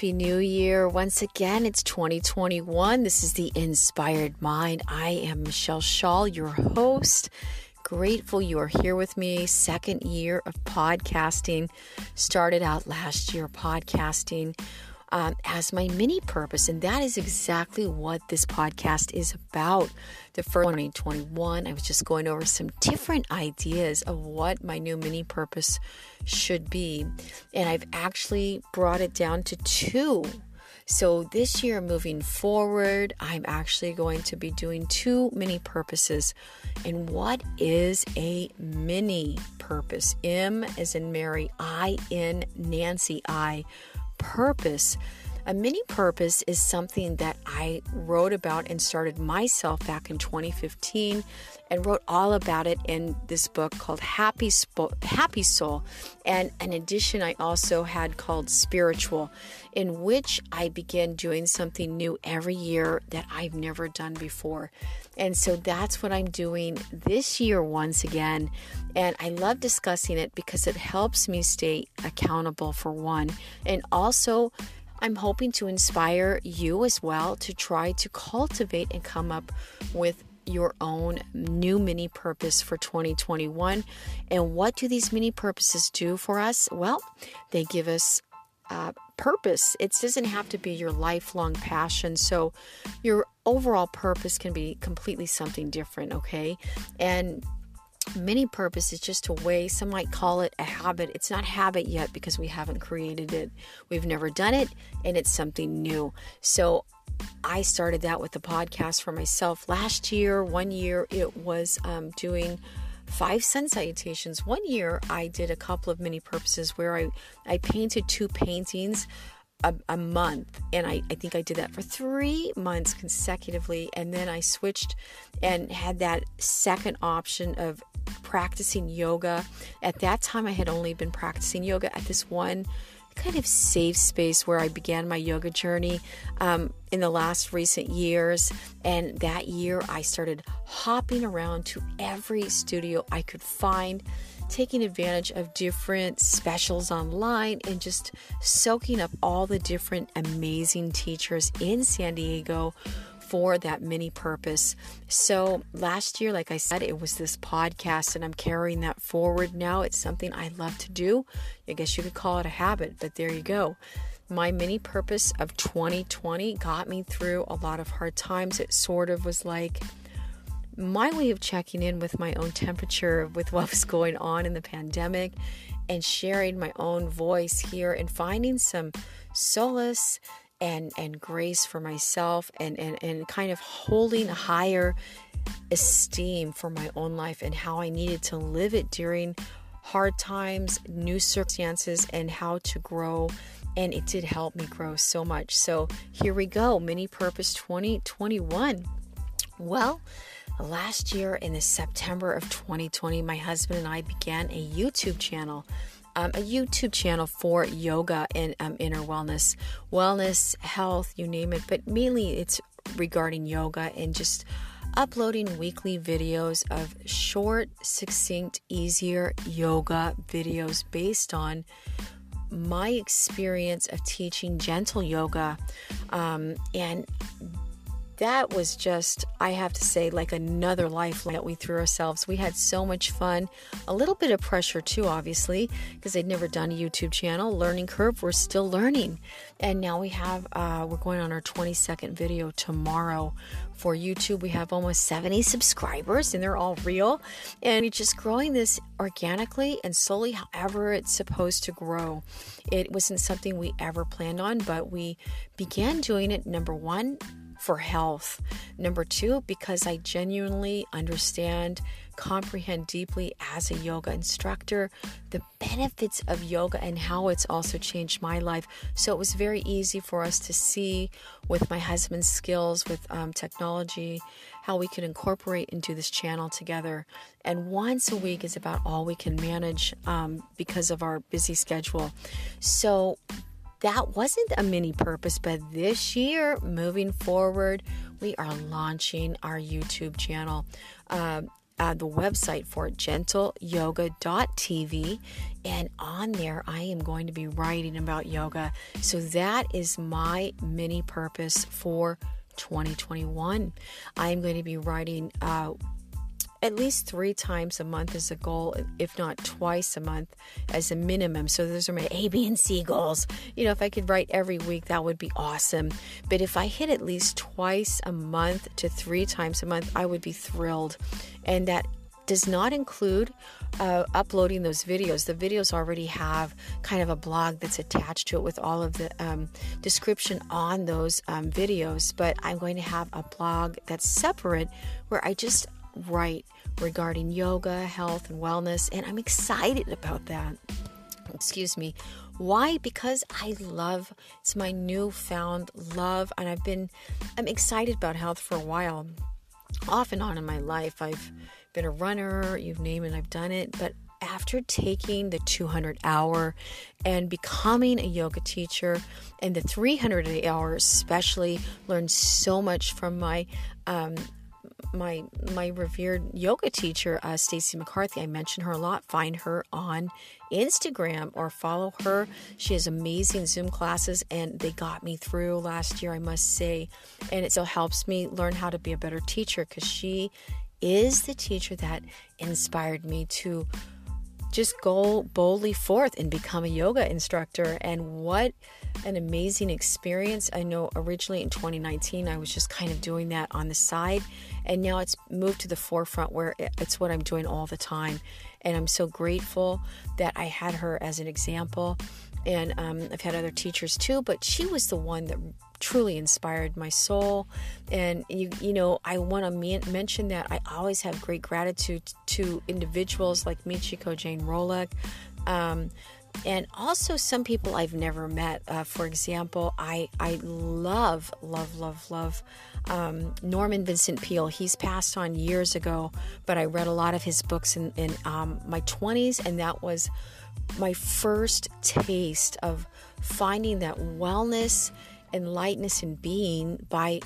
Happy New Year. Once again, it's 2021. This is the Inspired Mind. I am Machel Shull, your host. Grateful you are here with me. Second year of podcasting. Started out last year podcasting um, as my mini purpose. And that is exactly what this podcast is about. The first 2021, I was just going over some different ideas of what my new mini purpose should be. And I've actually brought it down to two. So this year, moving forward, I'm actually going to be doing two mini purposes. And what is a mini purpose? M as in Mary, I in Nancy, I purpose. A mini purpose is something that I wrote about and started myself back in 2015 and wrote all about it in this book called Happy, Happy Soul. And an edition I also had called Spiritual, in which I began doing something new every year that I've never done before. And so that's what I'm doing this year once again. And I love discussing it because it helps me stay accountable for one. And also, I'm hoping to inspire you as well to try to cultivate and come up with your own new mini purpose for 2021. And what do these mini purposes do for us? Well, they give us uh, purpose. It doesn't have to be your lifelong passion. So, your overall purpose can be completely something different, okay? And mini purpose is just a way, some might call it a habit. It's not habit yet because we haven't created it. We've never done it and it's something new. So I started that with the podcast for myself last year. One year it was um, doing five sun salutations. One year I did a couple of mini purposes where I, I painted two paintings a, a, month and I, I think i did that for three months consecutively and then i switched and had that second option of practicing yoga at that time i had only been practicing yoga at this one kind of safe space where I began my yoga journey um, in the last recent years. And that year, I started hopping around to every studio I could find, taking advantage of different specials online and just soaking up all the different amazing teachers in San Diego for that mini purpose. So last year, like I said, it was this podcast, and I'm carrying that forward now. It's something I love to do. I guess you could call it a habit, but there you go. My mini purpose of 2020 got me through a lot of hard times. It sort of was like, my way of checking in with my own temperature with what was going on in the pandemic and sharing my own voice here and finding some solace and and grace for myself and and, and kind of holding a higher esteem for my own life and how I needed to live it during hard times, new circumstances, and how to grow. And it did help me grow so much. So here we go, Mini Purpose 2021. Well, last year in the September of 2020, my husband and I began a YouTube channel um, a YouTube channel for yoga and um, inner wellness, wellness, health, you name it. But mainly it's regarding yoga and just uploading weekly videos of short, succinct, easier yoga videos based on my experience of teaching gentle yoga um, and that was just, I have to say, like another lifeline that we threw ourselves. We had so much fun, a little bit of pressure too, obviously, because they'd never done a YouTube channel. Learning curve, we're still learning. And now we have, uh, we're going on our 22nd video tomorrow for YouTube. We have almost 70 subscribers and they're all real. And we're just growing this organically and slowly, however it's supposed to grow. It wasn't something we ever planned on, but we began doing it, number one, for health. Number two, because I genuinely understand, comprehend deeply as a yoga instructor the benefits of yoga and how it's also changed my life. So it was very easy for us to see with my husband's skills with um, technology how we could incorporate into this channel together. And once a week is about all we can manage um, because of our busy schedule. So that wasn't a mini purpose, but this year, moving forward, we are launching our YouTube channel. Uh, uh, the website for gentleyoga.tv. And on there, I am going to be writing about yoga. So that is my mini purpose for 2021. I am going to be writing uh, at least three times a month is a goal, if not twice a month as a minimum. So those are my A, B, and C goals. You know, if I could write every week, that would be awesome. But if I hit at least twice a month to three times a month, I would be thrilled. And that does not include uh, uploading those videos. The videos already have kind of a blog that's attached to it with all of the um, description on those um, videos. But I'm going to have a blog that's separate where I just write regarding yoga, health, and wellness, and I'm excited about that. Excuse me. Why? Because I love it's my newfound love, and I've been I'm excited about health for a while. Off and on in my life, I've been a runner, you've named it, I've done it, but after taking the 200 hour and becoming a yoga teacher and the 300 hour especially learned so much from my um, my my revered yoga teacher, uh, Stacy McCarthy. I mention her a lot. Find her on Instagram or follow her. She has amazing Zoom classes, and they got me through last year, I must say. And it still helps me learn how to be a better teacher because she is the teacher that inspired me to just go boldly forth and become a yoga instructor. And what an amazing experience. I know originally in 2019, I was just kind of doing that on the side, and now it's moved to the forefront where it's what I'm doing all the time. And I'm so grateful that I had her as an example. And um, I've had other teachers too, but she was the one that truly inspired my soul. And you, you know, I want to mention that I always have great gratitude to individuals like Michiko Jane Rolick. Um, and also some people I've never met. Uh, for example, I I love love love love um, Norman Vincent Peale. He's passed on years ago, but I read a lot of his books in, in um, my twenties, and that was my first taste of finding that wellness and lightness in being by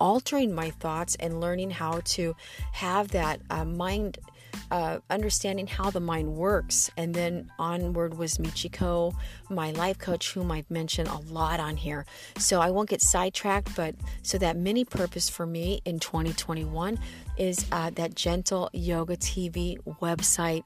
altering my thoughts and learning how to have that uh, mind uh, understanding how the mind works. And then onward was Michiko, my life coach, whom I've mentioned a lot on here. So I won't get sidetracked, but so that mini purpose for me in 2021 is uh, that Gentle Yoga TV website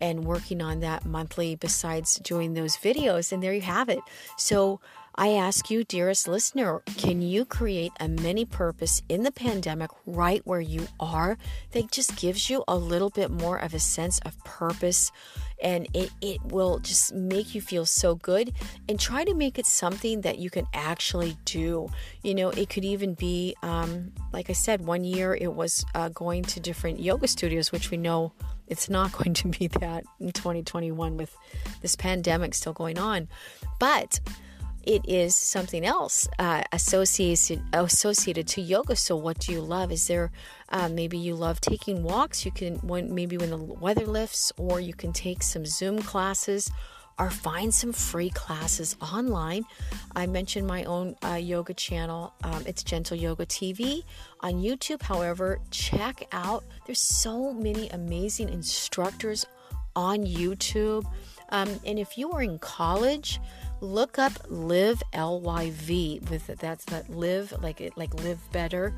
and working on that monthly besides doing those videos. And there you have it. So I ask you, dearest listener, can you create a mini purpose in the pandemic right where you are that just gives you a little bit more of a sense of purpose? And it, it will just make you feel so good and try to make it something that you can actually do. You know, it could even be, um, like I said, one year it was uh, going to different yoga studios, which we know it's not going to be that in 2021 with this pandemic still going on. But it is something else uh, associated associated to yoga. So, what do you love? Is there uh, maybe you love taking walks? You can when, maybe when the weather lifts, or you can take some Zoom classes, or find some free classes online. I mentioned my own uh, yoga channel. Um, it's Gentle Yoga TV on YouTube. However, check out. There's so many amazing instructors on YouTube. Um, and if you are in college, look up live lyv with that's that live like it like live better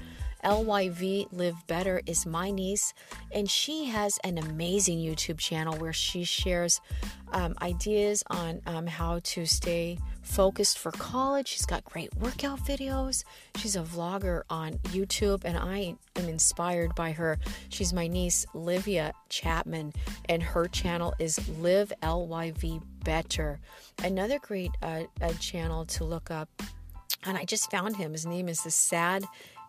lyv live better is my niece and she has an amazing youtube channel where she shares um, ideas on um, how to stay focused for college. She's got great workout videos. She's a vlogger on YouTube, and I am inspired by her. She's my niece, Livia Chapman, and her channel is Live LYV Better. Another great uh, channel to look up and I just found him. His name is the Sad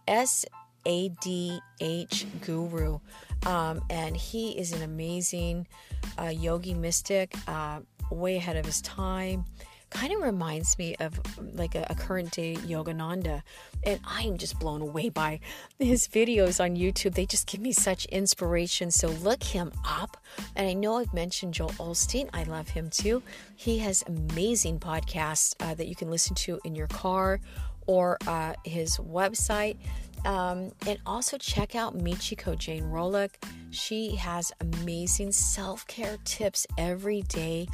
S A D H Guru. Um, and he is an amazing uh, yogi mystic, uh, way ahead of his time kind of reminds me of like a, a, current day Yogananda. And I am just blown away by his videos on YouTube. They just give me such inspiration. So look him up. And I know I've mentioned Joel Osteen. I love him too. He has amazing podcasts uh, that you can listen to in your car or uh, his website. Um, and also check out Michiko Jane Rolick. She has amazing self care tips every day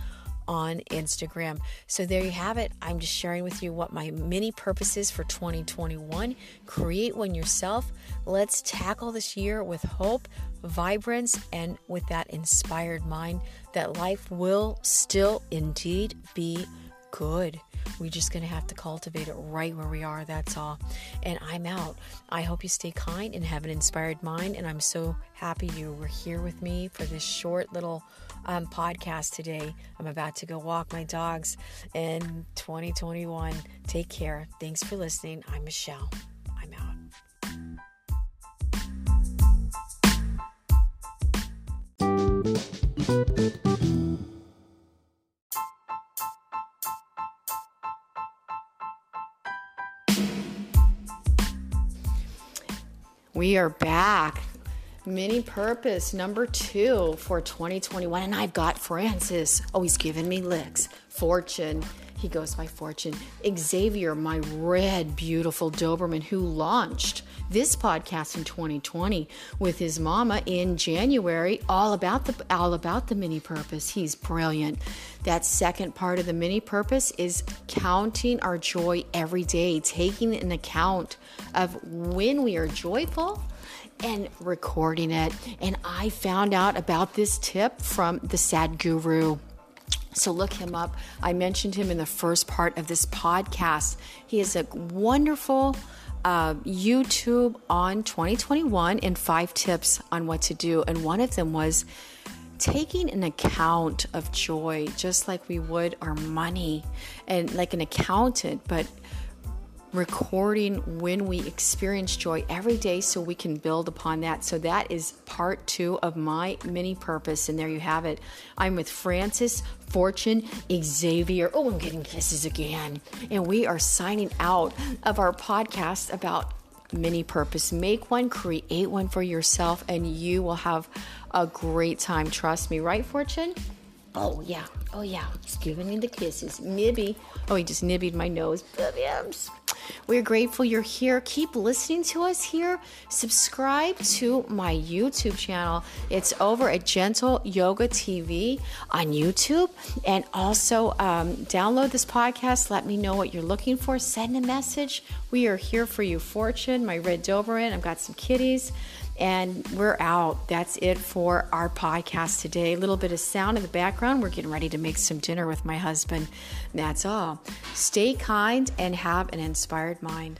on Instagram. So there you have it. I'm just sharing with you what my mini purpose is for 2021. Create one yourself. Let's tackle this year with hope, vibrance, and with that inspired mind that life will still indeed be good. We're just going to have to cultivate it right where we are. That's all. And I'm out. I hope you stay kind and have an inspired mind. And I'm so happy you were here with me for this short little um, podcast today. I'm about to go walk my dogs in 2021. Take care. Thanks for listening. I'm Machel. We are back. Mini purpose number two for 2021. And I've got Francis. Oh, he's giving me licks. Fortune. He goes by Fortune. Xavier, my red, beautiful Doberman, who launched this podcast in 2020 with his mama in January, all about the all about the mini purpose. He's brilliant. That second part of the mini purpose is counting our joy every day, taking an account of when we are joyful and recording it. And I found out about this tip from the Sadhguru. So look him up. I mentioned him in the first part of this podcast. He is a wonderful uh, YouTube on 2021 and five tips on what to do. And one of them was taking an account of joy, just like we would our money and like an accountant, but recording when we experience joy every day so we can build upon that. So that is part two of my mini purpose. And there you have it. I'm with Francis, Fortune, Xavier. Oh, I'm getting kisses again. And we are signing out of our podcast about mini purpose. Make one, create one for yourself, and you will have a great time. Trust me, right, Fortune? Oh, yeah. Oh, yeah. He's giving me the kisses. Nibby. Oh, he just nibbied my nose. We're grateful you're here. Keep listening to us here. Subscribe to my YouTube channel. It's over at Gentle Yoga TV on YouTube. And also um, download this podcast. Let me know what you're looking for. Send a message. We are here for you. Fortune, my red Doberman. I've got some kitties. And we're out. That's it for our podcast today. A little bit of sound in the background. We're getting ready to make some dinner with my husband. That's all. Stay kind and have an inspired mind.